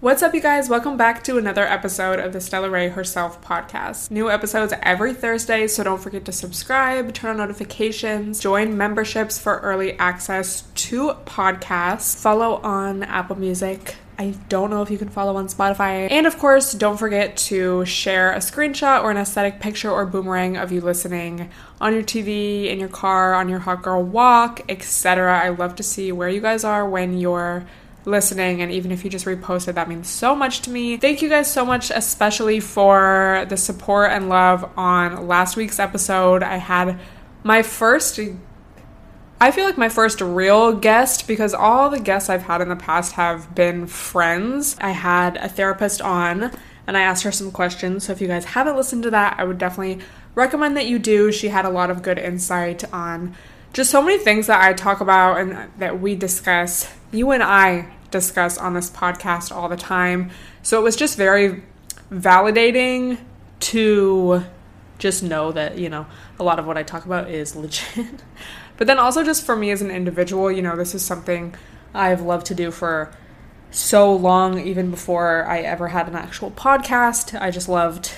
What's up, you guys? Welcome back to another episode of the Stella Rae Herself podcast. New episodes every Thursday, so don't forget to subscribe, turn on notifications, join memberships for early access to podcasts, follow on Apple Music. I don't know if you can follow on Spotify. And of course, don't forget to share a screenshot or an aesthetic picture or boomerang of you listening on your TV, in your car, on your hot girl walk, etc. I love to see where you guys are when you're listening and even if you just reposted that means so much to me. Thank you guys so much especially for the support and love on last week's episode. I had my first i feel like my first real guest because all the guests i've had in the past have been friends. I had a therapist on and i asked her some questions so if you guys haven't listened to that i would definitely recommend that you do. She had a lot of good insight on just so many things that I talk about and that we discuss, you and I discuss on this podcast all the time. So it was just very validating to just know that, you know, a lot of what I talk about is legit. but then also just for me as an individual, you know, this is something I've loved to do for so long, even before I ever had an actual podcast. I just loved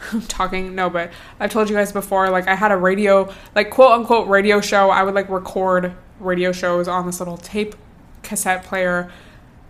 talking no but i've told you guys before like i had a radio like quote unquote radio show. I would like record radio shows on this little tape cassette player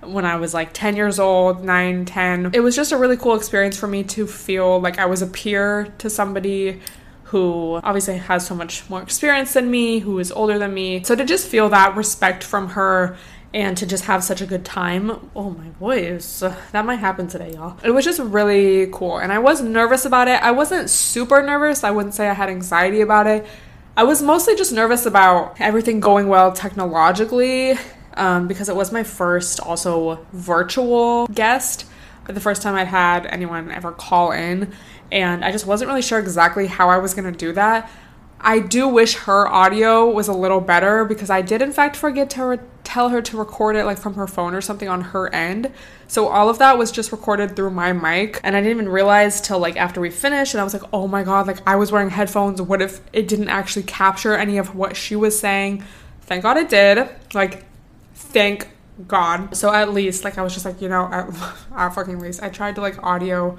when i was like 10 years old 9 10 it was just a really cool experience for me to feel like i was a peer to somebody who obviously has so much more experience than me who is older than me. So to just feel that respect from her and to just have such a good time. Oh my voice. That might happen today, y'all. It was just really cool. And I was nervous about it. I wasn't super nervous. I wouldn't say I had anxiety about it. I was mostly just nervous about everything going well technologically um, because it was my first also virtual guest. The first time I'd had anyone ever call in. And I just wasn't really sure exactly how I was going to do that. I do wish her audio was a little better because I did, in fact, forget to re- tell her to record it like from her phone or something on her end. So all of that was just recorded through my mic. And I didn't even realize till like after we finished. And I was like, oh my God, like I was wearing headphones. What if it didn't actually capture any of what she was saying? Thank God it did. Like, thank God. So at least, like, I was just like, you know, at, at fucking least, I tried to like audio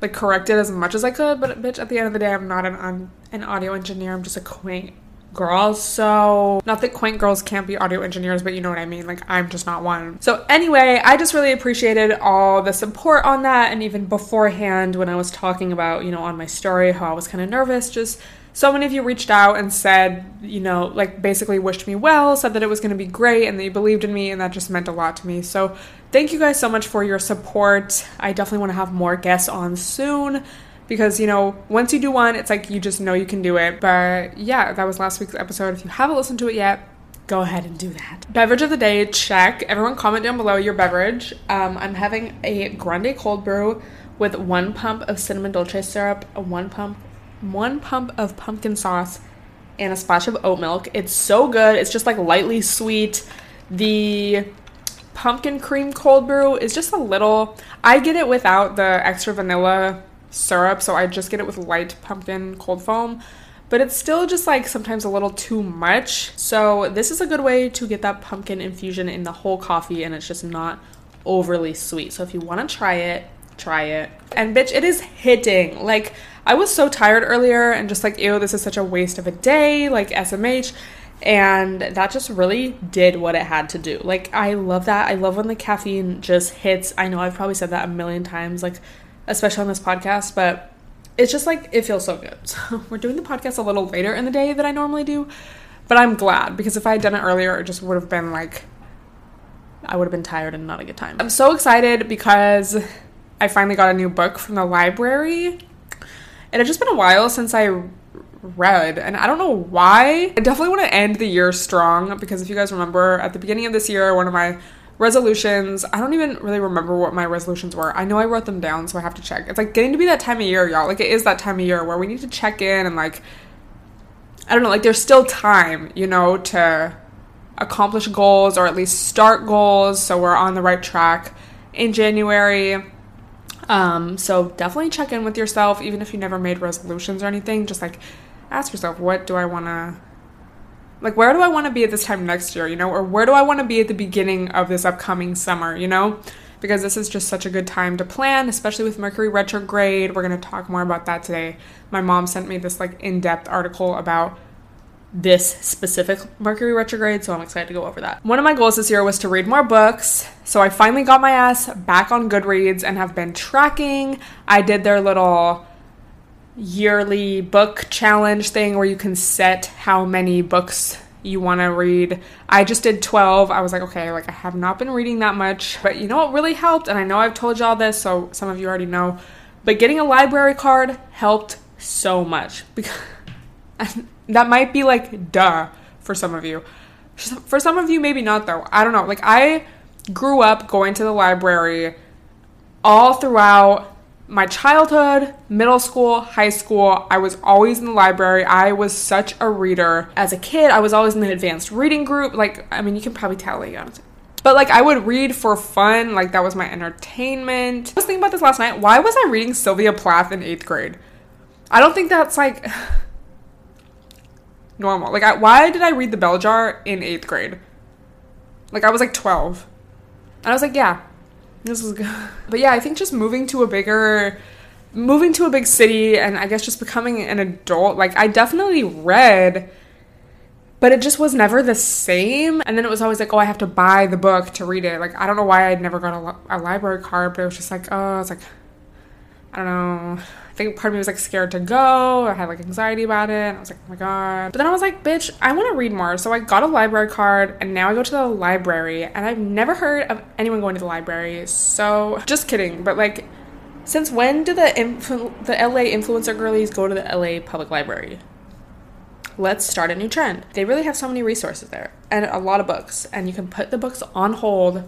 like correct it as much as I could, but bitch, at the end of the day, I'm not an an audio engineer. I'm just a quaint girl. So, not that quaint girls can't be audio engineers, but you know what I mean. Like, I'm just not one. So, anyway, I just really appreciated all the support on that. And even beforehand, when I was talking about, you know, on my story, how I was kind of nervous, just so many of you reached out and said, you know, like basically wished me well, said that it was going to be great and that you believed in me, and that just meant a lot to me. So, thank you guys so much for your support. I definitely want to have more guests on soon because, you know, once you do one, it's like you just know you can do it. But yeah, that was last week's episode. If you haven't listened to it yet, go ahead and do that. Beverage of the day, check. Everyone comment down below your beverage. Um, I'm having a grande cold brew with one pump of cinnamon dolce syrup, one pump one pump of pumpkin sauce and a splash of oat milk. It's so good. It's just like lightly sweet. The pumpkin cream cold brew is just a little I get it without the extra vanilla syrup, so I just get it with light pumpkin cold foam. But it's still just like sometimes a little too much. So, this is a good way to get that pumpkin infusion in the whole coffee and it's just not overly sweet. So, if you want to try it, try it. And bitch, it is hitting. Like, I was so tired earlier and just like, ew, this is such a waste of a day, like SMH. And that just really did what it had to do. Like, I love that. I love when the caffeine just hits. I know I've probably said that a million times, like, especially on this podcast, but it's just like, it feels so good. So, we're doing the podcast a little later in the day than I normally do, but I'm glad because if I had done it earlier, it just would have been like, I would have been tired and not a good time. I'm so excited because I finally got a new book from the library it had just been a while since I read, and I don't know why. I definitely want to end the year strong because if you guys remember, at the beginning of this year, one of my resolutions, I don't even really remember what my resolutions were. I know I wrote them down, so I have to check. It's like getting to be that time of year, y'all. Like, it is that time of year where we need to check in and, like, I don't know, like, there's still time, you know, to accomplish goals or at least start goals so we're on the right track in January um, so definitely check in with yourself, even if you never made resolutions or anything. Just like ask yourself, what do I want to, like, where do I want to be at this time next year, you know, or where do I want to be at the beginning of this upcoming summer, you know? because this is just such a good time to plan, especially with Mercury retrograde. We're going to talk more about that today. My mom sent me this like in-depth article about this specific Mercury retrograde, so I'm excited to go over that. One of my goals this year was to read more books, so I finally got my ass back on Goodreads and have been tracking. I did their little yearly book challenge thing where you can set how many books you want to read. I just did 12. I was like, okay, like I have not been reading that much. But you know what really helped? And I know I've told y'all this, so some of you already know. But getting a library card helped so much because that might be like duh for some of you. For some of you, maybe not though. I don't know. Like I grew up going to the library all throughout my childhood, middle school, high school, I was always in the library. I was such a reader. As a kid, I was always in the advanced reading group. Like, I mean, you can probably tell, like, but like I would read for fun, like that was my entertainment. I was thinking about this last night. Why was I reading Sylvia Plath in eighth grade? I don't think that's like normal. Like, I, why did I read The Bell Jar in eighth grade? Like, I was like 12. And I was like, yeah, this is good. But yeah, I think just moving to a bigger moving to a big city and I guess just becoming an adult, like I definitely read but it just was never the same. And then it was always like, oh, I have to buy the book to read it. Like, I don't know why I'd never got a, a library card, but it was just like, oh, it's like, I don't know think part of me was like scared to go. I had like anxiety about it. And I was like, oh my god. But then I was like, bitch, I want to read more. So I got a library card and now I go to the library and I've never heard of anyone going to the library. So just kidding. But like, since when do the influ- the LA influencer girlies go to the LA public library? Let's start a new trend. They really have so many resources there and a lot of books, and you can put the books on hold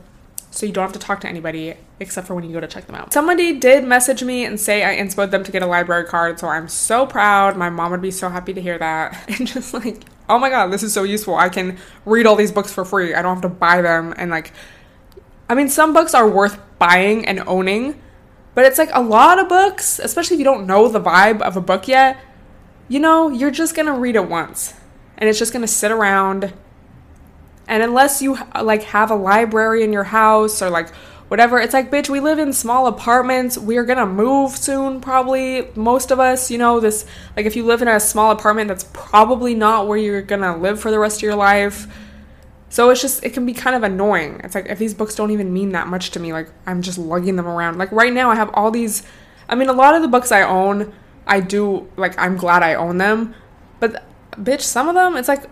so you don't have to talk to anybody except for when you go to check them out. Somebody did message me and say I inspired them to get a library card, so I'm so proud. My mom would be so happy to hear that. And just like, oh my god, this is so useful. I can read all these books for free. I don't have to buy them and like I mean, some books are worth buying and owning, but it's like a lot of books, especially if you don't know the vibe of a book yet, you know, you're just going to read it once. And it's just going to sit around and unless you like have a library in your house or like whatever, it's like, bitch, we live in small apartments. We're gonna move soon, probably. Most of us, you know, this, like, if you live in a small apartment, that's probably not where you're gonna live for the rest of your life. So it's just, it can be kind of annoying. It's like, if these books don't even mean that much to me, like, I'm just lugging them around. Like, right now, I have all these, I mean, a lot of the books I own, I do, like, I'm glad I own them. But, bitch, some of them, it's like,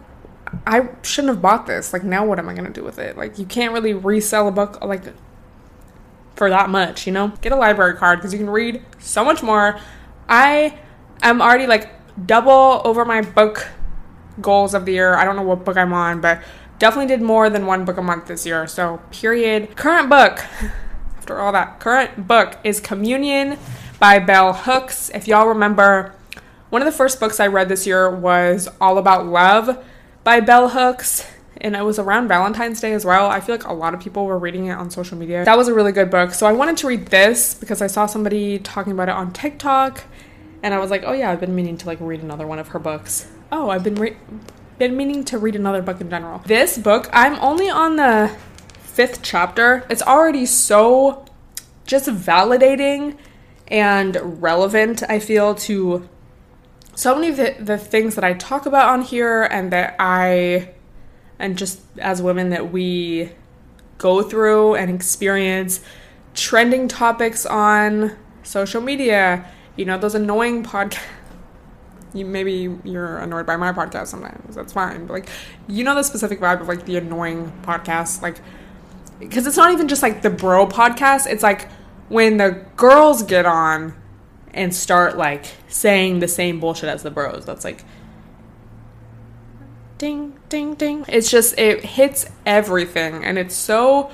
I shouldn't have bought this. Like, now what am I gonna do with it? Like, you can't really resell a book like for that much, you know? Get a library card because you can read so much more. I am already like double over my book goals of the year. I don't know what book I'm on, but definitely did more than one book a month this year. So, period. Current book, after all that, current book is Communion by Bell Hooks. If y'all remember, one of the first books I read this year was All About Love by Bell Hooks. And it was around Valentine's Day as well. I feel like a lot of people were reading it on social media. That was a really good book. So I wanted to read this because I saw somebody talking about it on TikTok. And I was like, oh yeah, I've been meaning to like read another one of her books. Oh, I've been re- been meaning to read another book in general. This book, I'm only on the fifth chapter. It's already so just validating and relevant, I feel, to so many of the, the things that I talk about on here and that I, and just as women, that we go through and experience trending topics on social media. You know, those annoying podcasts. You, maybe you're annoyed by my podcast sometimes. That's fine. But like, you know, the specific vibe of like the annoying podcast, like, because it's not even just like the bro podcast. It's like when the girls get on and start like saying the same bullshit as the bros. That's like ding ding ding. It's just it hits everything and it's so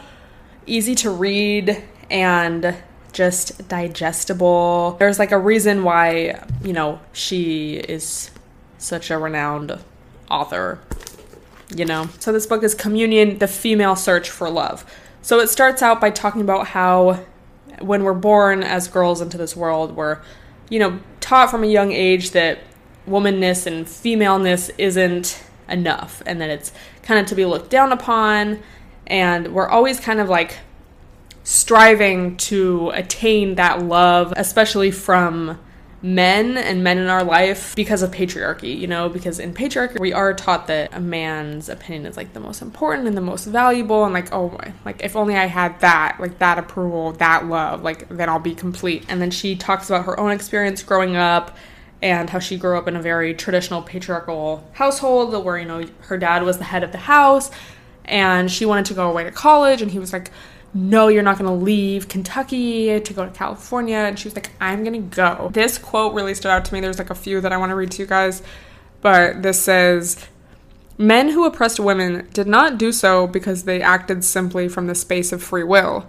easy to read and just digestible. There's like a reason why, you know, she is such a renowned author, you know. So this book is Communion: The Female Search for Love. So it starts out by talking about how when we're born as girls into this world, we're, you know, taught from a young age that womanness and femaleness isn't enough and that it's kind of to be looked down upon. And we're always kind of like striving to attain that love, especially from men and men in our life because of patriarchy, you know, because in patriarchy we are taught that a man's opinion is like the most important and the most valuable and like oh like if only I had that, like that approval, that love, like then I'll be complete. And then she talks about her own experience growing up and how she grew up in a very traditional patriarchal household where you know her dad was the head of the house and she wanted to go away to college and he was like no, you're not going to leave Kentucky to go to California. And she was like, I'm going to go. This quote really stood out to me. There's like a few that I want to read to you guys. But this says, Men who oppressed women did not do so because they acted simply from the space of free will.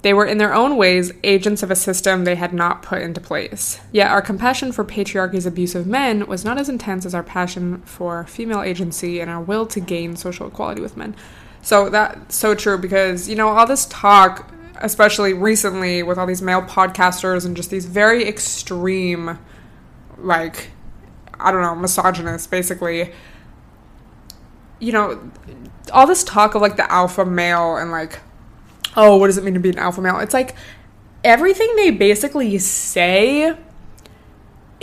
They were in their own ways agents of a system they had not put into place. Yet our compassion for patriarchy's abuse of men was not as intense as our passion for female agency and our will to gain social equality with men. So that's so true because, you know, all this talk, especially recently with all these male podcasters and just these very extreme, like, I don't know, misogynists, basically. You know, all this talk of like the alpha male and like, oh, what does it mean to be an alpha male? It's like everything they basically say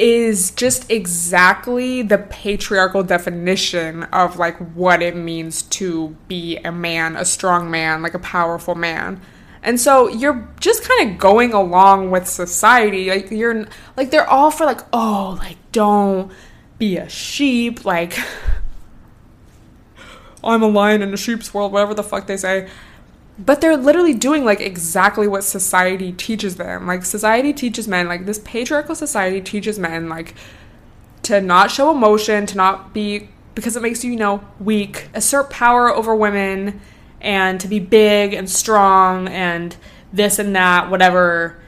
is just exactly the patriarchal definition of like what it means to be a man, a strong man, like a powerful man. And so you're just kind of going along with society. Like you're like they're all for like, oh, like don't be a sheep, like I'm a lion in a sheep's world, whatever the fuck they say but they're literally doing like exactly what society teaches them. Like society teaches men, like this patriarchal society teaches men like to not show emotion, to not be because it makes you, you know, weak, assert power over women and to be big and strong and this and that, whatever.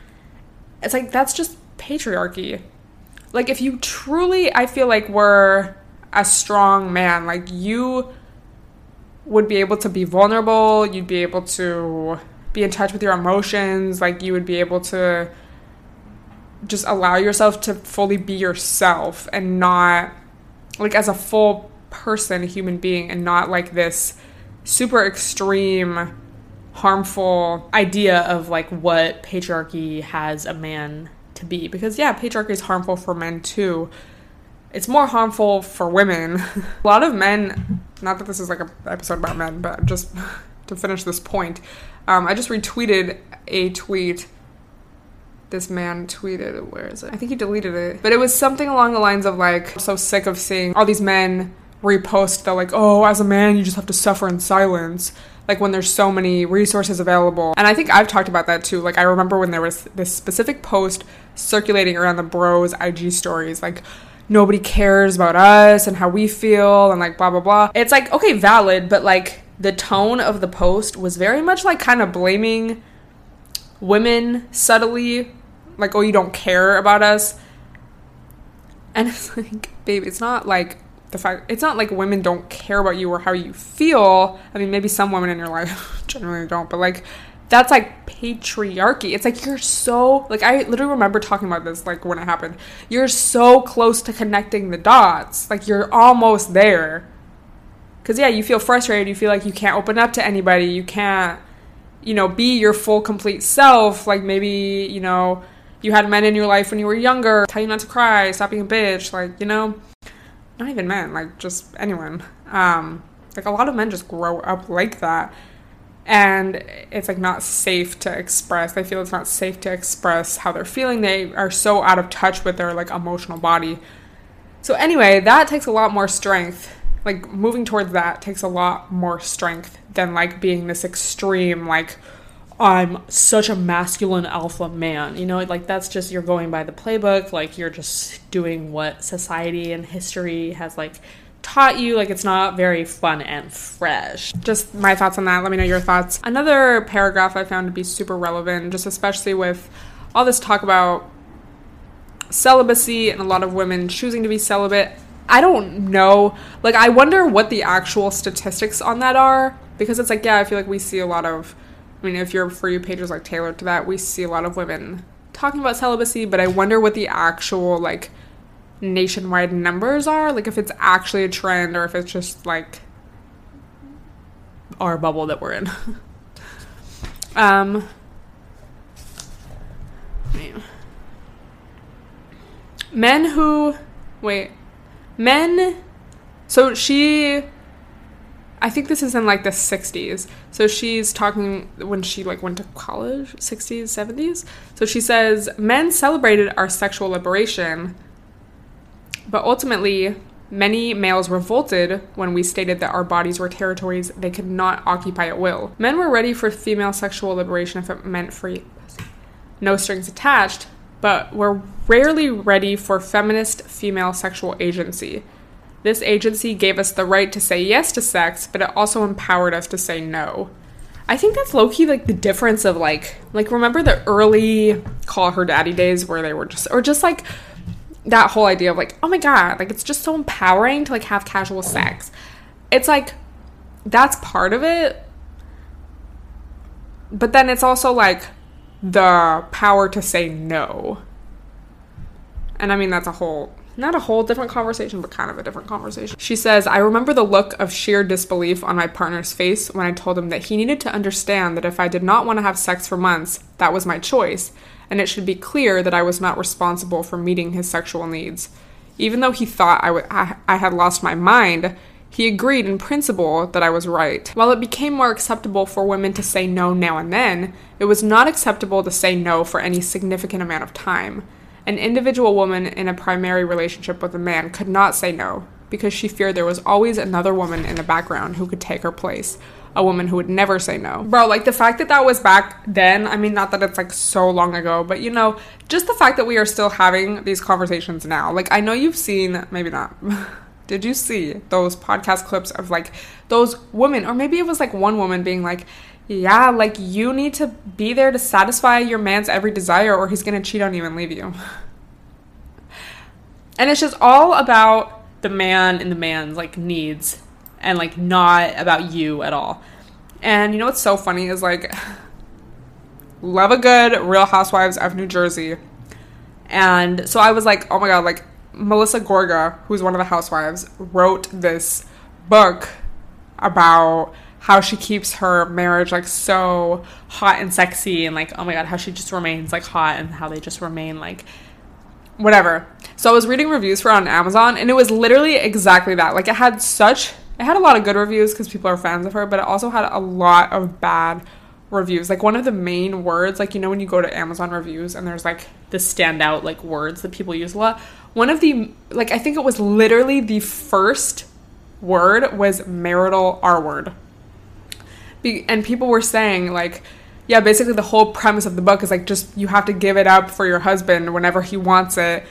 It's like that's just patriarchy. Like if you truly I feel like were a strong man, like you would be able to be vulnerable, you'd be able to be in touch with your emotions, like you would be able to just allow yourself to fully be yourself and not like as a full person, human being, and not like this super extreme, harmful idea of like what patriarchy has a man to be. Because, yeah, patriarchy is harmful for men too. It's more harmful for women. a lot of men not that this is like an episode about men, but just to finish this point, um, I just retweeted a tweet. This man tweeted, where is it? I think he deleted it. But it was something along the lines of like, I'm so sick of seeing all these men repost that, like, oh, as a man, you just have to suffer in silence like when there's so many resources available. And I think I've talked about that too. Like I remember when there was this specific post circulating around the bros IG stories like nobody cares about us and how we feel and like blah blah blah. It's like okay, valid, but like the tone of the post was very much like kind of blaming women subtly, like oh you don't care about us. And it's like, babe, it's not like the fact it's not like women don't care about you or how you feel. I mean, maybe some women in your life generally don't, but like that's like patriarchy. It's like you're so like I literally remember talking about this like when it happened. You're so close to connecting the dots. Like you're almost there. Cuz yeah, you feel frustrated, you feel like you can't open up to anybody, you can't you know, be your full complete self. Like maybe, you know, you had men in your life when you were younger, tell you not to cry, stop being a bitch, like, you know, not even men, like just anyone. Um like a lot of men just grow up like that and it's like not safe to express they feel it's not safe to express how they're feeling. They are so out of touch with their like emotional body. So anyway that takes a lot more strength. Like moving towards that takes a lot more strength than like being this extreme like i'm such a masculine alpha man. You know like that's just you're going by the playbook. Like you're just doing what society and history has like taught you like it's not very fun and fresh. Just my thoughts on that. Let me know your thoughts. Another paragraph i found to be super relevant just especially with all this talk about celibacy and a lot of women choosing to be celibate. I don't know. Like i wonder what the actual statistics on that are because it's like yeah i feel like we see a lot of i mean if your for you pages like tailored to that we see a lot of women talking about celibacy but i wonder what the actual like nationwide numbers are, like if it's actually a trend or if it's just like our bubble that we're in. um. Men who wait. Men so she I think this is in like the 60s. So she's talking when she like went to college, 60s, 70s. So she says men celebrated our sexual liberation, but ultimately many males revolted when we stated that our bodies were territories they could not occupy at will. Men were ready for female sexual liberation if it meant free no strings attached, but were rarely ready for feminist female sexual agency. This agency gave us the right to say yes to sex, but it also empowered us to say no. I think that's low key like the difference of like like remember the early call her daddy days where they were just or just like that whole idea of like oh my god like it's just so empowering to like have casual sex. It's like that's part of it. But then it's also like the power to say no. And I mean that's a whole not a whole different conversation, but kind of a different conversation. She says, I remember the look of sheer disbelief on my partner's face when I told him that he needed to understand that if I did not want to have sex for months, that was my choice, and it should be clear that I was not responsible for meeting his sexual needs. Even though he thought I, w- I-, I had lost my mind, he agreed in principle that I was right. While it became more acceptable for women to say no now and then, it was not acceptable to say no for any significant amount of time. An individual woman in a primary relationship with a man could not say no because she feared there was always another woman in the background who could take her place. A woman who would never say no. Bro, like the fact that that was back then, I mean, not that it's like so long ago, but you know, just the fact that we are still having these conversations now. Like, I know you've seen, maybe not. Did you see those podcast clips of like those women, or maybe it was like one woman being like, yeah, like you need to be there to satisfy your man's every desire or he's gonna cheat on you and leave you. And it's just all about the man and the man's like needs and like not about you at all. And you know what's so funny is like love a good Real Housewives of New Jersey. And so I was like, oh my god, like Melissa Gorga, who's one of the housewives, wrote this book about how she keeps her marriage like so hot and sexy and like oh my god how she just remains like hot and how they just remain like whatever so i was reading reviews for on amazon and it was literally exactly that like it had such it had a lot of good reviews because people are fans of her but it also had a lot of bad reviews. Like one of the main words like you know when you go to amazon reviews and there's like the standout like words that people use a lot? One of the like i think it was literally the first word was marital r word. Be- and people were saying like yeah basically the whole premise of the book is like just you have to give it up for your husband whenever he wants it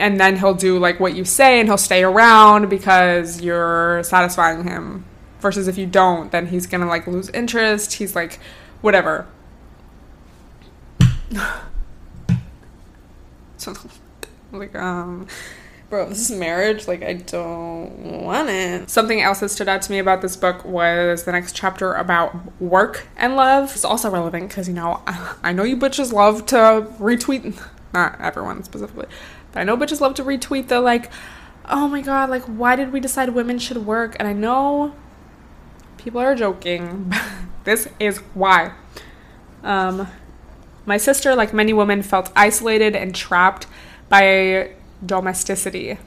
and then he'll do like what you say and he'll stay around because you're satisfying him versus if you don't then he's gonna like lose interest he's like whatever so like um bro, this is marriage. Like, I don't want it. Something else that stood out to me about this book was the next chapter about work and love. It's also relevant because, you know, I know you bitches love to retweet, not everyone specifically, I know bitches love to retweet the, like, oh my god, like, why did we decide women should work? And I know people are joking, but this is why. Um, my sister, like many women, felt isolated and trapped by domesticity.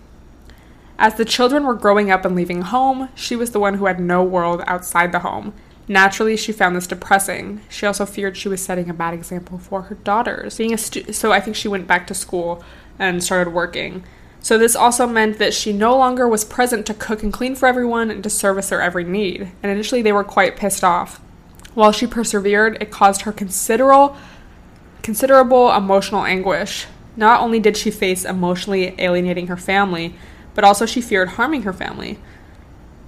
As the children were growing up and leaving home, she was the one who had no world outside the home. Naturally, she found this depressing. She also feared she was setting a bad example for her daughters. Being a stu- so I think she went back to school and started working. So this also meant that she no longer was present to cook and clean for everyone and to service their every need. And initially they were quite pissed off. While she persevered, it caused her considerable considerable emotional anguish. Not only did she face emotionally alienating her family, but also she feared harming her family.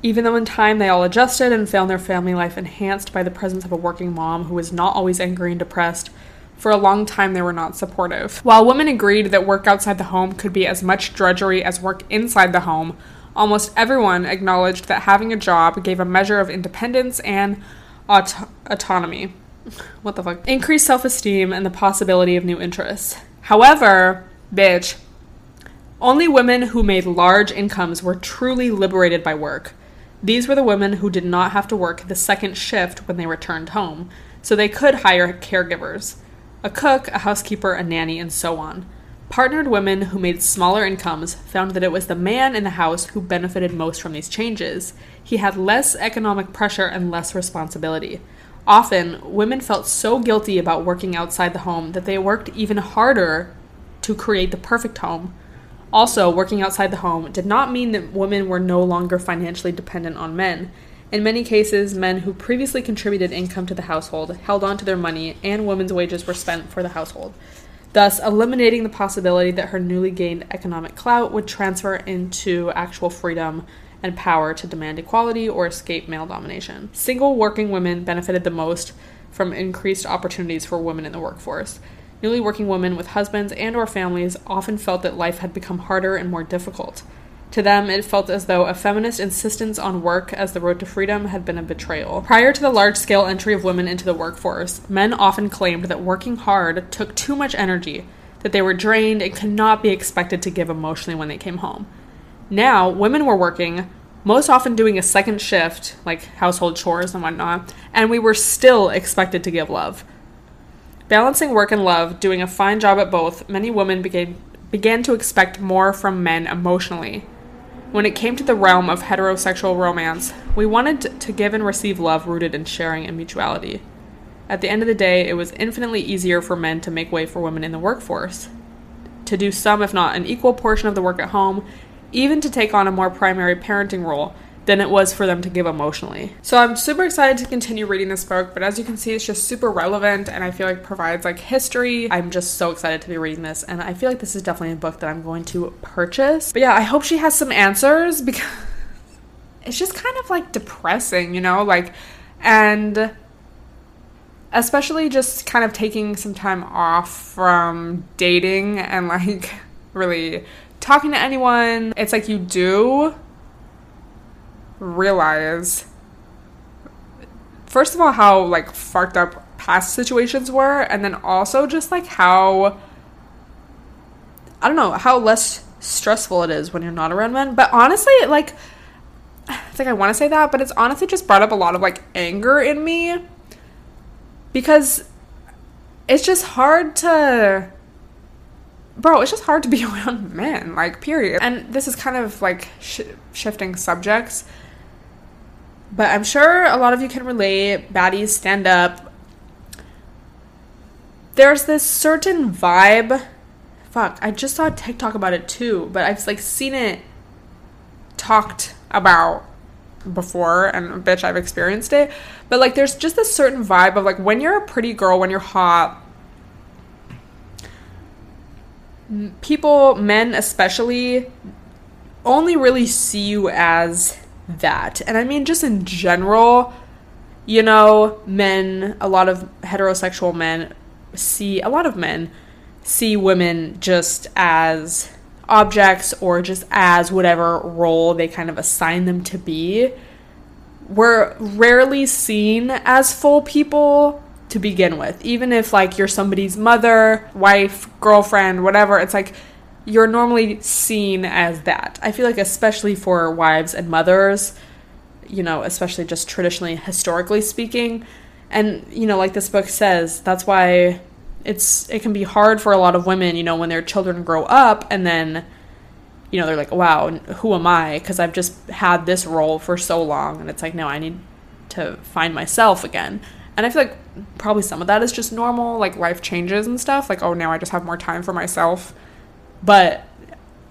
Even though in time they all adjusted and found their family life enhanced by the presence of a working mom who was not always angry and depressed, for a long time they were not supportive. While women agreed that work outside the home could be as much drudgery as work inside the home, almost everyone acknowledged that having a job gave a measure of independence and aut- autonomy. What the fuck? Increased self esteem and the possibility of new interests. However, bitch, only women who made large incomes were truly liberated by work. These were the women who did not have to work the second shift when they returned home, so they could hire caregivers. A cook, a housekeeper, a nanny, and so on. Partnered women who made smaller incomes found that it was the man in the house who benefited most from these changes. He had less economic pressure and less responsibility. Often, women felt so guilty about working outside the home that they worked even harder to create the perfect home. Also, working outside the home did not mean that women were no longer financially dependent on men. In many cases, men who previously contributed income to the household held on to their money, and women's wages were spent for the household, thus eliminating the possibility that her newly gained economic clout would transfer into actual freedom and power to demand equality or escape male domination. Single working women benefited the most from increased opportunities for women in the workforce. Newly working women with husbands and or families often felt that life had become harder and more difficult. To them, it felt as though a feminist insistence on work as the road to freedom had been a betrayal. Prior to the large scale entry of women into the workforce, men often claimed that working hard took too much energy, that they were drained and could not be expected to give emotionally when they came home. Now, women were working, most often doing a second shift, like household chores and whatnot, and we were still expected to give love. Balancing work and love, doing a fine job at both, many women began, began to expect more from men emotionally. When it came to the realm of heterosexual romance, we wanted to give and receive love rooted in sharing and mutuality. At the end of the day, it was infinitely easier for men to make way for women in the workforce, to do some, if not an equal portion of the work at home, even to take on a more primary parenting role than it was for them to give emotionally. So I'm super excited to continue reading this book, but as you can see, it's just super relevant and I feel like provides like history. I'm just so excited to be reading this, and I feel like this is definitely a book that I'm going to purchase. But yeah, I hope she has some answers because it's just kind of like depressing, you know? Like, and especially just kind of taking some time off from dating and like really talking to anyone. It's like you do realize first of all how like fucked up past situations were and then also just like how I don't know, how less stressful it is when you're not around men. But honestly, like it's like I want to say that, but it's honestly just brought up a lot of like anger in me because it's just hard to bro, it's just hard to be around men, like, period. And this is kind of like sh- shifting subjects, but I'm sure a lot of you can relate. Baddies stand up. There's this certain vibe. Fuck, I just saw TikTok about it too, but I've like seen it talked about before and bitch I've experienced it. But like there's just a certain vibe of like when you're a pretty girl, when you're hot, people, men especially, only really see you as that. And I mean, just in general, you know, men, a lot of heterosexual men see, a lot of men see women just as objects or just as whatever role they kind of assign them to be. We're rarely seen as full people to begin with. Even if like you're somebody's mother, wife, girlfriend, whatever, it's like you're normally seen as that. I feel like especially for wives and mothers, you know, especially just traditionally historically speaking, and you know, like this book says, that's why it's it can be hard for a lot of women, you know, when their children grow up and then you know, they're like, "Wow, who am I?" because I've just had this role for so long and it's like, "No, I need to find myself again." And I feel like probably some of that is just normal, like life changes and stuff. Like, oh, now I just have more time for myself. But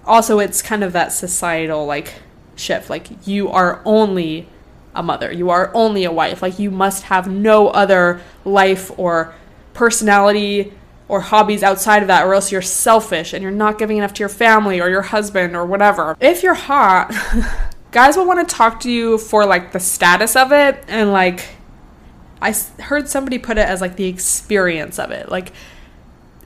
also, it's kind of that societal like shift. Like, you are only a mother, you are only a wife. Like, you must have no other life or personality or hobbies outside of that, or else you're selfish and you're not giving enough to your family or your husband or whatever. If you're hot, guys will want to talk to you for like the status of it and like I heard somebody put it as like the experience of it. Like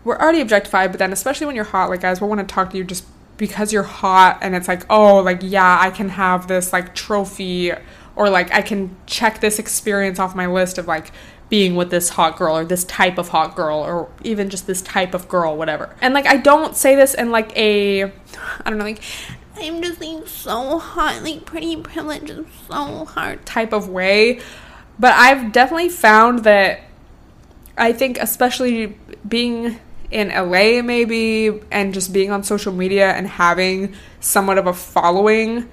we're already objectified, but then especially when you're hot, like guys will want to talk to you just because you're hot and it's like, oh, like yeah, I can have this like trophy or like I can check this experience off my list of like being with this hot girl or this type of hot girl or even just this type of girl, whatever. And like I don't say this in like a I don't know, like I'm just like so hot, like pretty privilege is so hard type of way. But I've definitely found that I think especially being in LA maybe and just being on social media and having somewhat of a following.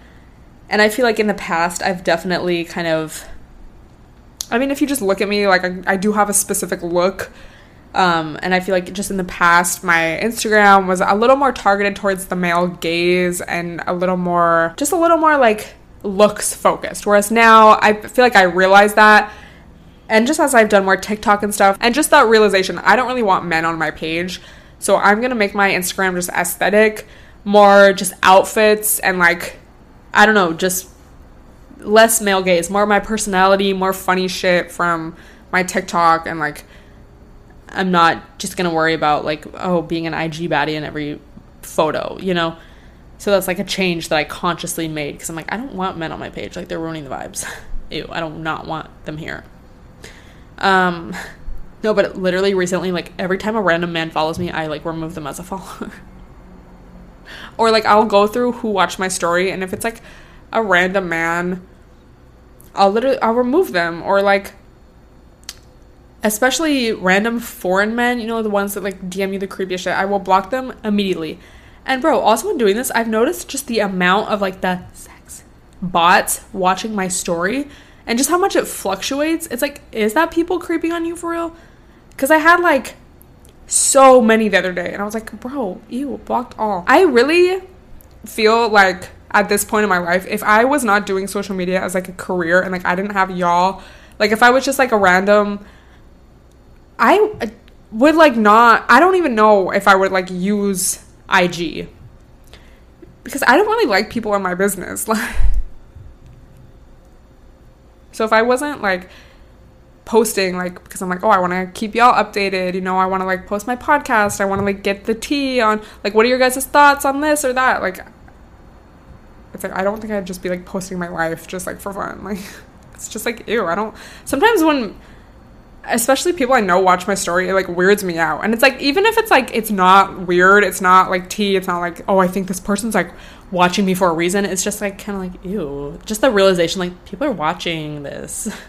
And I feel like in the past I've definitely kind of I mean if you just look at me like I, I do have a specific look um, and I feel like just in the past, my Instagram was a little more targeted towards the male gaze and a little more, just a little more like looks focused. Whereas now I feel like I realize that. And just as I've done more TikTok and stuff, and just that realization, I don't really want men on my page. So I'm gonna make my Instagram just aesthetic, more just outfits and like, I don't know, just less male gaze, more my personality, more funny shit from my TikTok and like I'm not just gonna worry about like oh being an IG baddie in every photo, you know. So that's like a change that I consciously made because I'm like I don't want men on my page like they're ruining the vibes. Ew, I don't not want them here. Um, no, but literally recently, like every time a random man follows me, I like remove them as a follower. or like I'll go through who watched my story, and if it's like a random man, I'll literally I'll remove them or like especially random foreign men, you know, the ones that like DM you the creepiest shit, I will block them immediately. And bro, also in doing this, I've noticed just the amount of like the sex bots watching my story and just how much it fluctuates. It's like, is that people creeping on you for real? Because I had like so many the other day and I was like, bro, you blocked all. I really feel like at this point in my life, if I was not doing social media as like a career and like I didn't have y'all, like if I was just like a random I would like not I don't even know if I would like use IG because I don't really like people in my business. so if I wasn't like posting like because I'm like, "Oh, I want to keep y'all updated, you know, I want to like post my podcast, I want to like get the tea on like what are your guys' thoughts on this or that?" Like it's like I don't think I'd just be like posting my life just like for fun. Like it's just like ew, I don't sometimes when especially people I know watch my story, it like weirds me out. And it's like even if it's like it's not weird, it's not like tea, it's not like, oh, I think this person's like watching me for a reason. It's just like kind of like ew. Just the realization like people are watching this.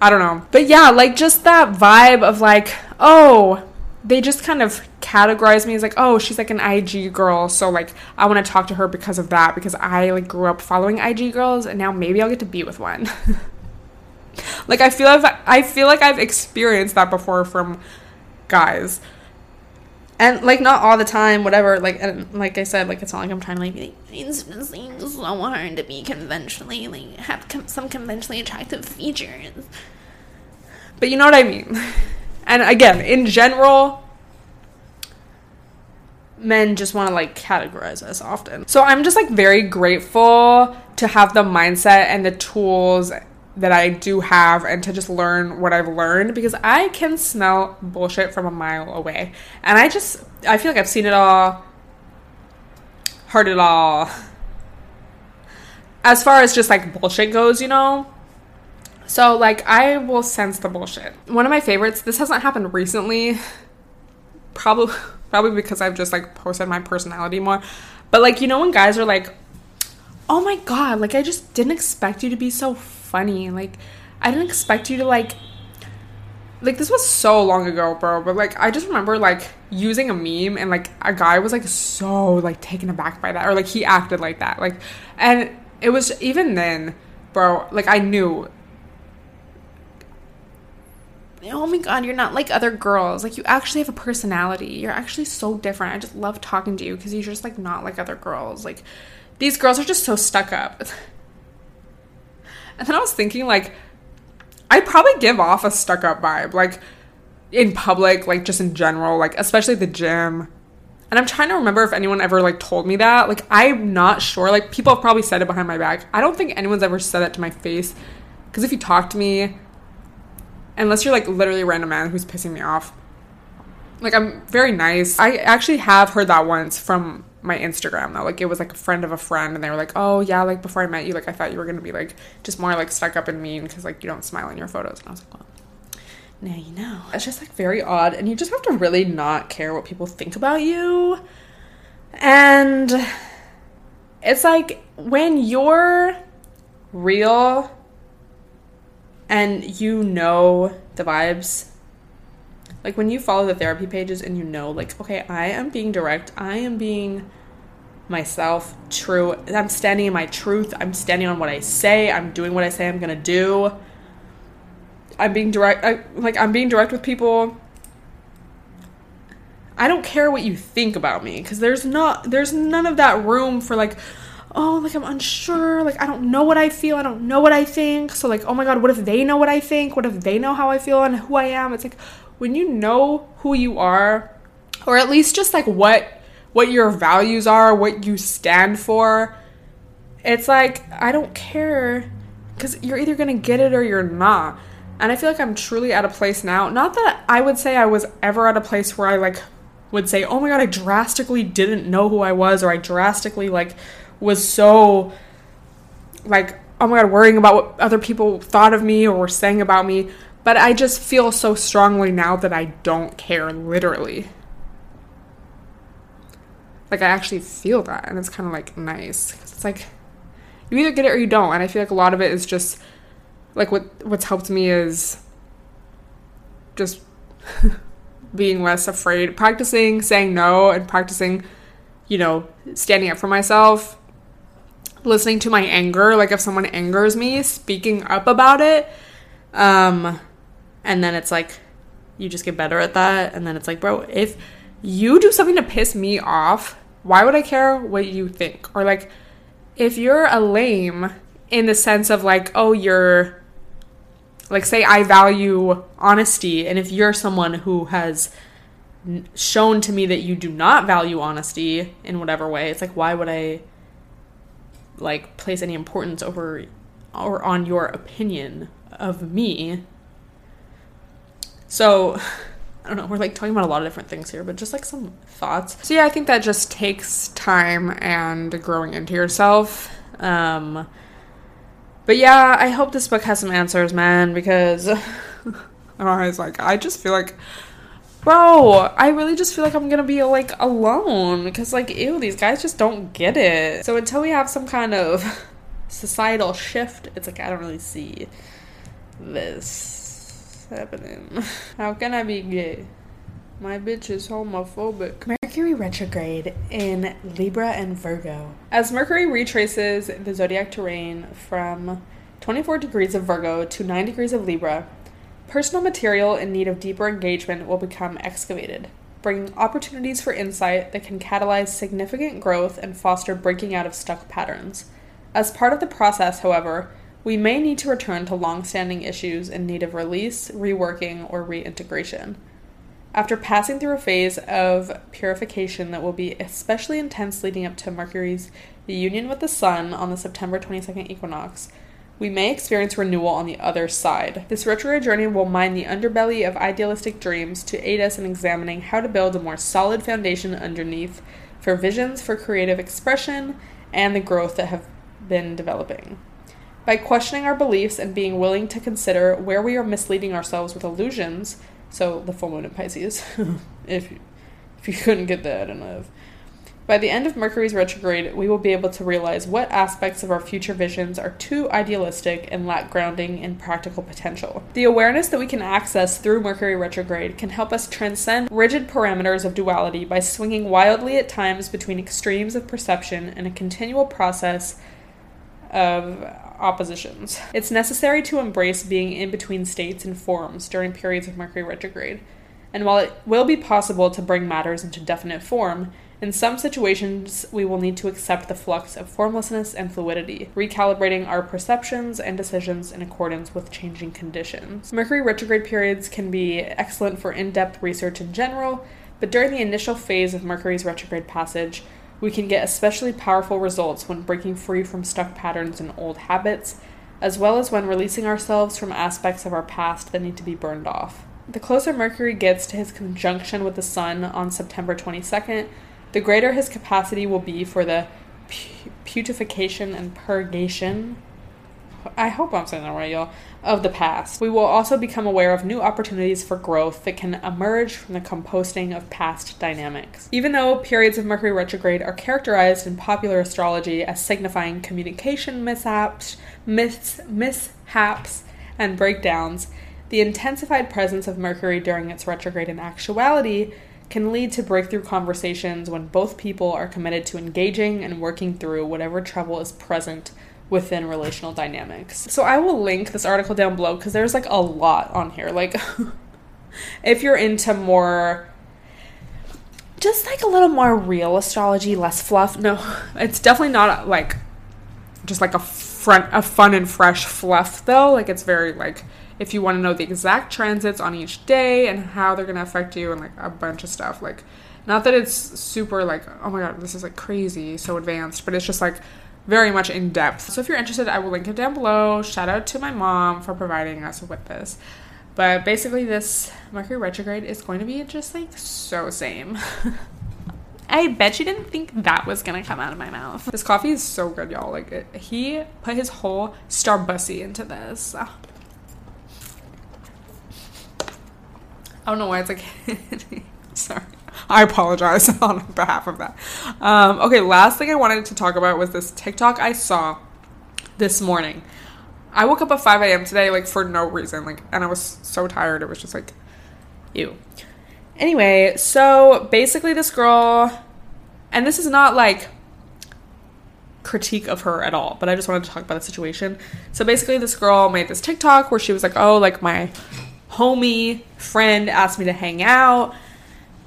I don't know. But yeah, like just that vibe of like, oh, they just kind of categorize me as like, oh, she's like an IG girl, so like I want to talk to her because of that because I like grew up following IG girls and now maybe I'll get to be with one. like I feel I feel like I've experienced that before from guys. And like not all the time, whatever. Like and like I said, like it's not like I'm trying to like be like so hard to be conventionally like have com- some conventionally attractive features. But you know what I mean. And again, in general, men just want to like categorize us often. So I'm just like very grateful to have the mindset and the tools that I do have and to just learn what I've learned because I can smell bullshit from a mile away. And I just, I feel like I've seen it all, heard it all. As far as just like bullshit goes, you know? So, like, I will sense the bullshit. One of my favorites, this hasn't happened recently, probably, probably because I've just like posted my personality more. But, like, you know, when guys are like, oh my god, like, I just didn't expect you to be so funny. Like, I didn't expect you to like like this was so long ago, bro, but like I just remember like using a meme and like a guy was like so like taken aback by that or like he acted like that. Like and it was even then, bro, like I knew Oh my god, you're not like other girls. Like you actually have a personality. You're actually so different. I just love talking to you because you're just like not like other girls. Like these girls are just so stuck up. And then I was thinking, like, I probably give off a stuck up vibe, like in public, like just in general, like especially the gym. And I'm trying to remember if anyone ever like told me that. Like I'm not sure. Like people have probably said it behind my back. I don't think anyone's ever said that to my face. Because if you talk to me, unless you're like literally a random man who's pissing me off, like I'm very nice. I actually have heard that once from my Instagram though. Like it was like a friend of a friend, and they were like, "Oh yeah, like before I met you, like I thought you were gonna be like just more like stuck up and mean because like you don't smile in your photos." And I was like, "Well, now you know." It's just like very odd, and you just have to really not care what people think about you. And it's like when you're real and you know the vibes. Like when you follow the therapy pages and you know, like, okay, I am being direct, I am being myself, true. I'm standing in my truth. I'm standing on what I say. I'm doing what I say I'm gonna do. I'm being direct. I, like I'm being direct with people. I don't care what you think about me because there's not there's none of that room for like oh like I'm unsure like I don't know what I feel I don't know what I think so like oh my god what if they know what I think what if they know how I feel and who I am it's like when you know who you are or at least just like what what your values are, what you stand for. It's like, I don't care because you're either to get it or you're not. And I feel like I'm truly at a place now. Not that I would say I was ever at a place where I like would say, "Oh my god, I drastically didn't know who I was or I drastically like was so like oh my god, worrying about what other people thought of me or were saying about me." But I just feel so strongly now that I don't care literally. Like I actually feel that and it's kind of like nice. It's like you either get it or you don't and I feel like a lot of it is just like what what's helped me is just being less afraid practicing saying no and practicing you know standing up for myself listening to my anger like if someone angers me speaking up about it um and then it's like you just get better at that and then it's like bro if you do something to piss me off why would I care what you think? Or like, if you're a lame in the sense of like, oh, you're like, say, I value honesty, and if you're someone who has shown to me that you do not value honesty in whatever way, it's like, why would I like place any importance over or on your opinion of me? So I don't know, we're like talking about a lot of different things here, but just like some thoughts. So yeah, I think that just takes time and growing into yourself. Um but yeah, I hope this book has some answers, man, because I was like, I just feel like bro, I really just feel like I'm gonna be like alone because like ew, these guys just don't get it. So until we have some kind of societal shift, it's like I don't really see this happening? How can I be gay? My bitch is homophobic. Mercury retrograde in Libra and Virgo. As Mercury retraces the zodiac terrain from 24 degrees of Virgo to 9 degrees of Libra, personal material in need of deeper engagement will become excavated, bringing opportunities for insight that can catalyze significant growth and foster breaking out of stuck patterns. As part of the process, however, we may need to return to long standing issues in need of release, reworking, or reintegration. After passing through a phase of purification that will be especially intense leading up to Mercury's union with the Sun on the September 22nd equinox, we may experience renewal on the other side. This retrograde journey will mine the underbelly of idealistic dreams to aid us in examining how to build a more solid foundation underneath for visions for creative expression and the growth that have been developing. By questioning our beliefs and being willing to consider where we are misleading ourselves with illusions, so the full moon in Pisces, if, if you couldn't get that enough. By the end of Mercury's retrograde, we will be able to realize what aspects of our future visions are too idealistic and lack grounding in practical potential. The awareness that we can access through Mercury retrograde can help us transcend rigid parameters of duality by swinging wildly at times between extremes of perception in a continual process of oppositions. It's necessary to embrace being in between states and forms during periods of Mercury retrograde. And while it will be possible to bring matters into definite form, in some situations we will need to accept the flux of formlessness and fluidity, recalibrating our perceptions and decisions in accordance with changing conditions. Mercury retrograde periods can be excellent for in depth research in general, but during the initial phase of Mercury's retrograde passage, we can get especially powerful results when breaking free from stuck patterns and old habits, as well as when releasing ourselves from aspects of our past that need to be burned off. The closer Mercury gets to his conjunction with the Sun on September 22nd, the greater his capacity will be for the putrefaction and purgation I hope I'm saying that right, y'all, of the past. We will also become aware of new opportunities for growth that can emerge from the composting of past dynamics. Even though periods of Mercury retrograde are characterized in popular astrology as signifying communication mishaps, mishaps, and breakdowns, The intensified presence of Mercury during its retrograde in actuality can lead to breakthrough conversations when both people are committed to engaging and working through whatever trouble is present within relational dynamics. So I will link this article down below because there's like a lot on here. Like, if you're into more just like a little more real astrology, less fluff. No, it's definitely not like just like a front a fun and fresh fluff though. Like it's very like if you want to know the exact transits on each day and how they're going to affect you and like a bunch of stuff like not that it's super like oh my god this is like crazy so advanced but it's just like very much in depth so if you're interested i will link it down below shout out to my mom for providing us with this but basically this mercury retrograde is going to be just like so same I bet you didn't think that was gonna come out of my mouth. This coffee is so good, y'all. Like, it, he put his whole Starbussy into this. Ah. I don't know why it's like sorry. I apologize on behalf of that. Um, okay, last thing I wanted to talk about was this TikTok I saw this morning. I woke up at 5 a.m. today, like for no reason, like, and I was so tired. It was just like, ew. Anyway, so basically, this girl, and this is not like critique of her at all, but I just wanted to talk about the situation. So basically, this girl made this TikTok where she was like, "Oh, like my homie friend asked me to hang out.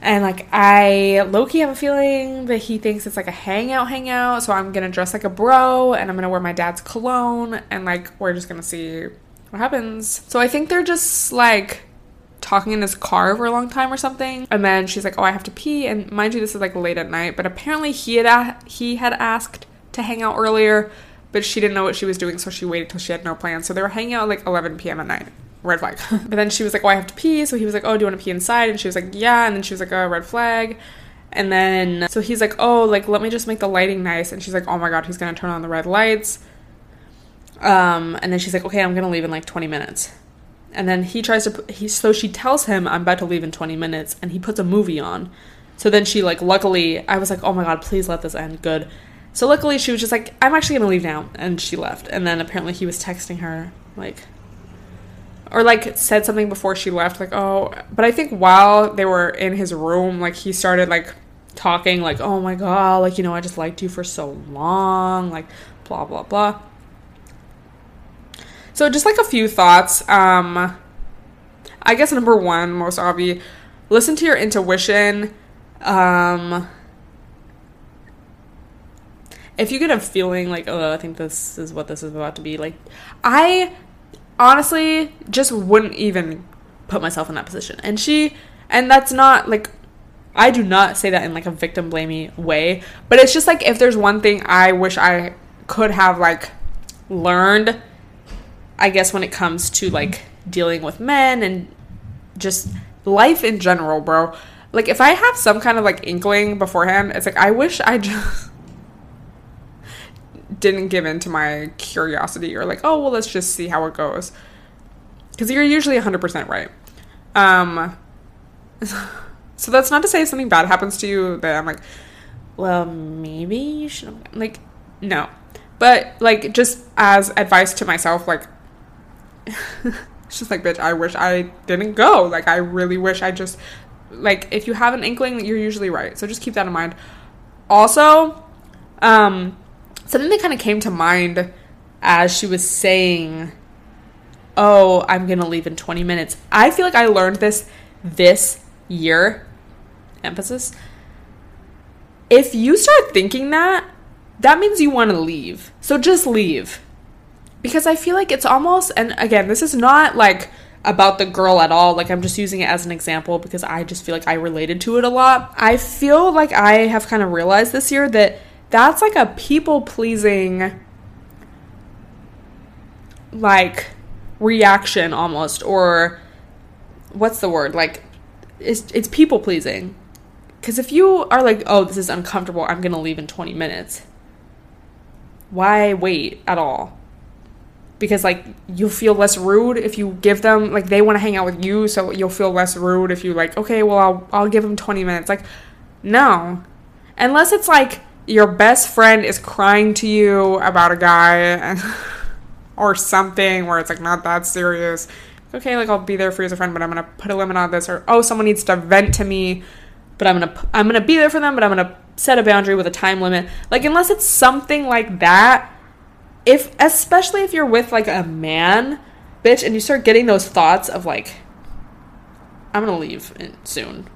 And like I Loki have a feeling that he thinks it's like a hangout hangout, so I'm gonna dress like a bro and I'm gonna wear my dad's cologne and like we're just gonna see what happens. So I think they're just like talking in his car for a long time or something. And then she's like, "Oh, I have to pee." And mind you, this is like late at night, but apparently he had a- he had asked to hang out earlier, but she didn't know what she was doing, so she waited till she had no plans. So they were hanging out like 11 p.m. at night red flag. but then she was like, "Oh, I have to pee." So he was like, "Oh, do you want to pee inside?" And she was like, "Yeah." And then she was like, "Oh, red flag." And then so he's like, "Oh, like let me just make the lighting nice." And she's like, "Oh my god, he's gonna turn on the red lights." Um, and then she's like, "Okay, I'm gonna leave in like 20 minutes." And then he tries to he so she tells him, "I'm about to leave in 20 minutes," and he puts a movie on. So then she like luckily I was like, "Oh my god, please let this end good." So luckily she was just like, "I'm actually gonna leave now," and she left. And then apparently he was texting her like or like said something before she left like oh but i think while they were in his room like he started like talking like oh my god like you know i just liked you for so long like blah blah blah. So just like a few thoughts um i guess number one most obvious listen to your intuition um if you get a feeling like oh i think this is what this is about to be like i honestly just wouldn't even put myself in that position. And she, and that's not like, I do not say that in like a victim blamey way, but it's just like if there's one thing I wish I could have like learned, I guess when it comes to like dealing with men and just life in general, bro. Like if I have some kind of like inkling beforehand, it's like I wish I just didn't give in to my curiosity or like, oh, well, let's just see how it goes. Because you're usually 100% right. Um, so that's not to say something bad happens to you that I'm like, well, maybe you should, like, no. But, like, just as advice to myself, like, it's just like, bitch, I wish I didn't go. Like, I really wish I just, like, if you have an inkling, you're usually right. So just keep that in mind. Also, um, something that kind of came to mind as she was saying, "Oh, I'm going to leave in 20 minutes." I feel like I learned this this year. Emphasis. If you start thinking that, that means you want to leave. So just leave. Because I feel like it's almost and again, this is not like about the girl at all. Like, I'm just using it as an example because I just feel like I related to it a lot. I feel like I have kind of realized this year that that's like a people pleasing like reaction almost or what's the word? Like it's it's people pleasing. Because if you are like oh this is uncomfortable. I'm gonna leave in 20 minutes. Why wait at all? Because like you'll feel less rude if you give them like they want to hang out with you so you'll feel less rude if you like okay well I'll I'll give them 20 minutes. Like no. Unless it's like your best friend is crying to you about a guy or something where it's like not that serious okay, like I'll be there for you as a friend, but I'm gonna put a limit on this, or oh, someone needs to vent to me, but I'm gonna I'm gonna be there for them, but I'm gonna set a boundary with a time limit. Like unless it's something like that, if especially if you're with like a man, bitch, and you start getting those thoughts of like, I'm gonna leave soon,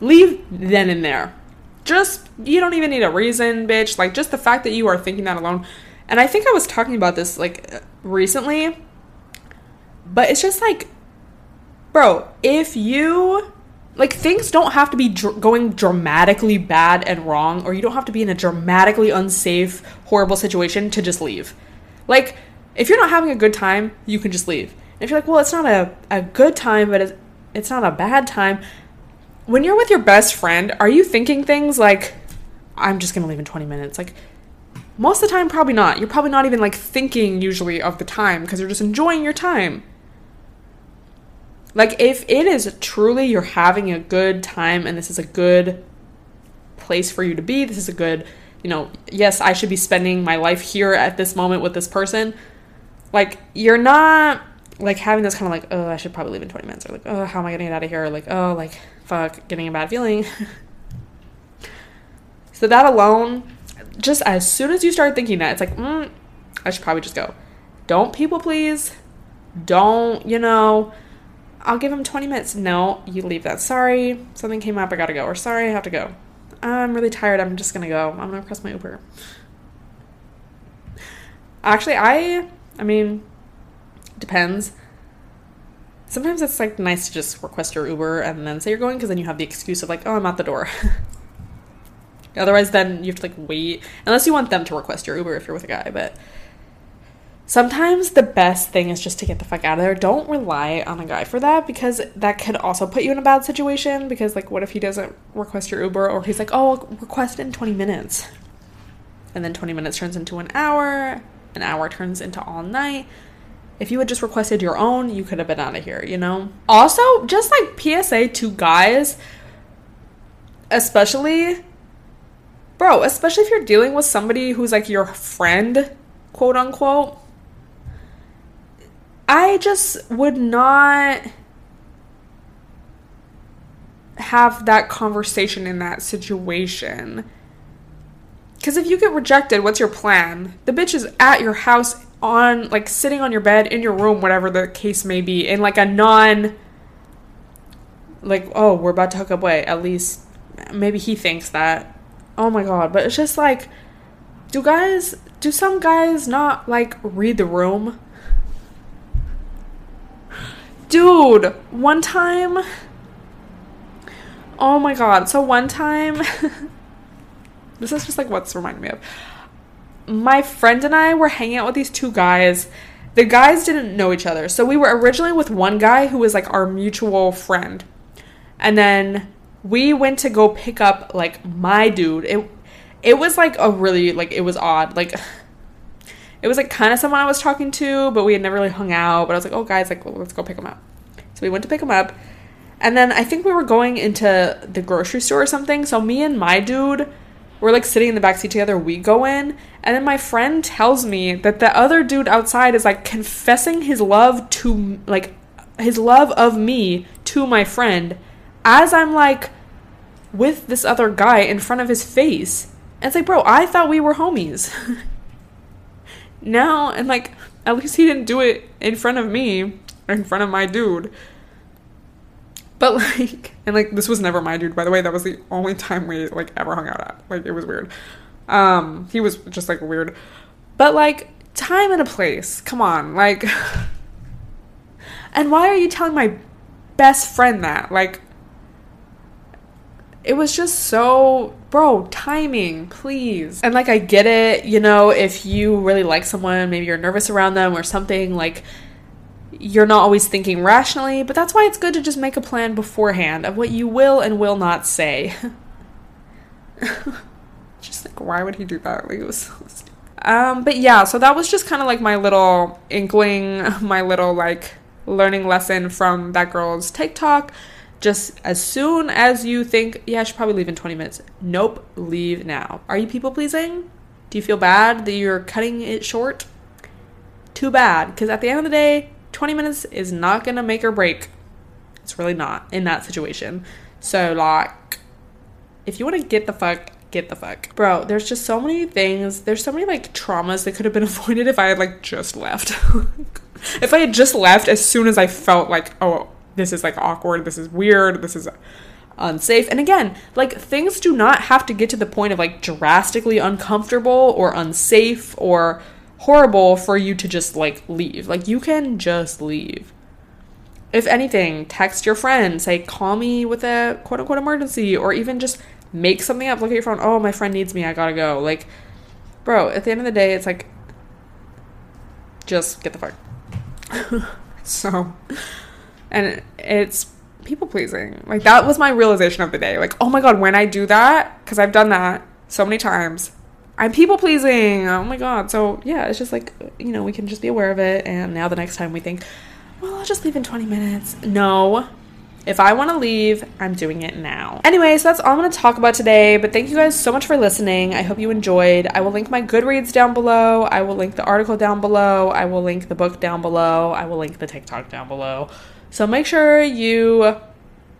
leave then and there. Just you don't even need a reason, bitch. Like just the fact that you are thinking that alone. And I think I was talking about this like recently but it's just like, bro, if you like things don't have to be dr- going dramatically bad and wrong, or you don't have to be in a dramatically unsafe, horrible situation to just leave. Like, if you're not having a good time, you can just leave. And if you're like, well, it's not a, a good time, but it's, it's not a bad time. When you're with your best friend, are you thinking things like, I'm just gonna leave in 20 minutes? Like, most of the time, probably not. You're probably not even like thinking usually of the time because you're just enjoying your time. Like, if it is truly you're having a good time and this is a good place for you to be, this is a good, you know, yes, I should be spending my life here at this moment with this person. Like, you're not like having this kind of like, oh, I should probably leave in 20 minutes, or like, oh, how am I gonna get out of here? Or like, oh, like, fuck, getting a bad feeling. so, that alone, just as soon as you start thinking that, it's like, mm, I should probably just go. Don't people please. Don't, you know, I'll give him 20 minutes. No, you leave that. Sorry, something came up. I gotta go. Or sorry, I have to go. I'm really tired. I'm just gonna go. I'm gonna press my Uber. Actually, I, I mean, depends. Sometimes it's like nice to just request your Uber and then say you're going because then you have the excuse of like, oh, I'm at the door. Otherwise, then you have to like wait unless you want them to request your Uber if you're with a guy. But sometimes the best thing is just to get the fuck out of there. Don't rely on a guy for that because that could also put you in a bad situation. Because, like, what if he doesn't request your Uber or he's like, oh, I'll request in 20 minutes? And then 20 minutes turns into an hour, an hour turns into all night. If you had just requested your own, you could have been out of here, you know? Also, just like PSA to guys, especially, bro, especially if you're dealing with somebody who's like your friend, quote unquote I just would not have that conversation in that situation. Because if you get rejected, what's your plan? The bitch is at your house on, like, sitting on your bed, in your room, whatever the case may be, in like a non, like, oh, we're about to hook up way. At least, maybe he thinks that. Oh my god. But it's just like, do guys, do some guys not, like, read the room? Dude, one time. Oh my god. So one time. this is just like what's reminding me of. My friend and I were hanging out with these two guys. The guys didn't know each other. So we were originally with one guy who was like our mutual friend. And then we went to go pick up like my dude. It it was like a really like it was odd. Like it was like kind of someone I was talking to, but we had never really hung out. But I was like, oh, guys, like, let's go pick him up. So we went to pick him up. And then I think we were going into the grocery store or something. So me and my dude were like sitting in the back seat together. We go in. And then my friend tells me that the other dude outside is like confessing his love to, like, his love of me to my friend as I'm like with this other guy in front of his face. And it's like, bro, I thought we were homies. now and like at least he didn't do it in front of me in front of my dude but like and like this was never my dude by the way. That was the only time we like ever hung out at. Like it was weird. Um he was just like weird. But like time and a place. Come on. Like and why are you telling my best friend that? Like it was just so bro timing please. And like i get it you know if you really like someone maybe you're nervous around them or something like you're not always thinking rationally but that's why it's good to just make a plan beforehand of what you will and will not say just like why would he do that like it was so stupid um but yeah so that was just kind of like my little inkling my little like learning lesson from that girl's tiktok just as soon as you think, yeah, I should probably leave in 20 minutes. Nope, leave now. Are you people pleasing? Do you feel bad that you're cutting it short? Too bad, because at the end of the day, 20 minutes is not gonna make or break. It's really not in that situation. So, like, if you wanna get the fuck, get the fuck. Bro, there's just so many things. There's so many like traumas that could have been avoided if I had like just left. if I had just left as soon as I felt like, oh, this is like awkward, this is weird, this is unsafe. And again, like things do not have to get to the point of like drastically uncomfortable or unsafe or horrible for you to just like leave. Like you can just leave. If anything, text your friend, say, call me with a quote unquote emergency, or even just make something up, look at your phone, oh, my friend needs me, I gotta go. Like, bro, at the end of the day, it's like, just get the fuck. so, and it's people pleasing. Like, that was my realization of the day. Like, oh my god, when I do that, because I've done that so many times, I'm people pleasing. Oh my god. So, yeah, it's just like, you know, we can just be aware of it. And now the next time we think, well, I'll just leave in 20 minutes. No, if I want to leave, I'm doing it now. Anyway, so that's all I'm going to talk about today. But thank you guys so much for listening. I hope you enjoyed. I will link my Goodreads down below. I will link the article down below. I will link the book down below. I will link the TikTok down below. So make sure you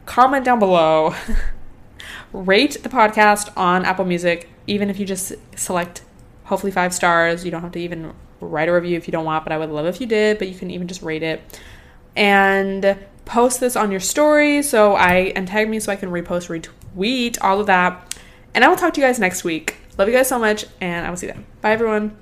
comment down below. Rate the podcast on Apple Music, even if you just select hopefully five stars. You don't have to even write a review if you don't want, but I would love if you did. But you can even just rate it. And post this on your story so I and tag me so I can repost, retweet, all of that. And I will talk to you guys next week. Love you guys so much, and I will see you then. Bye, everyone.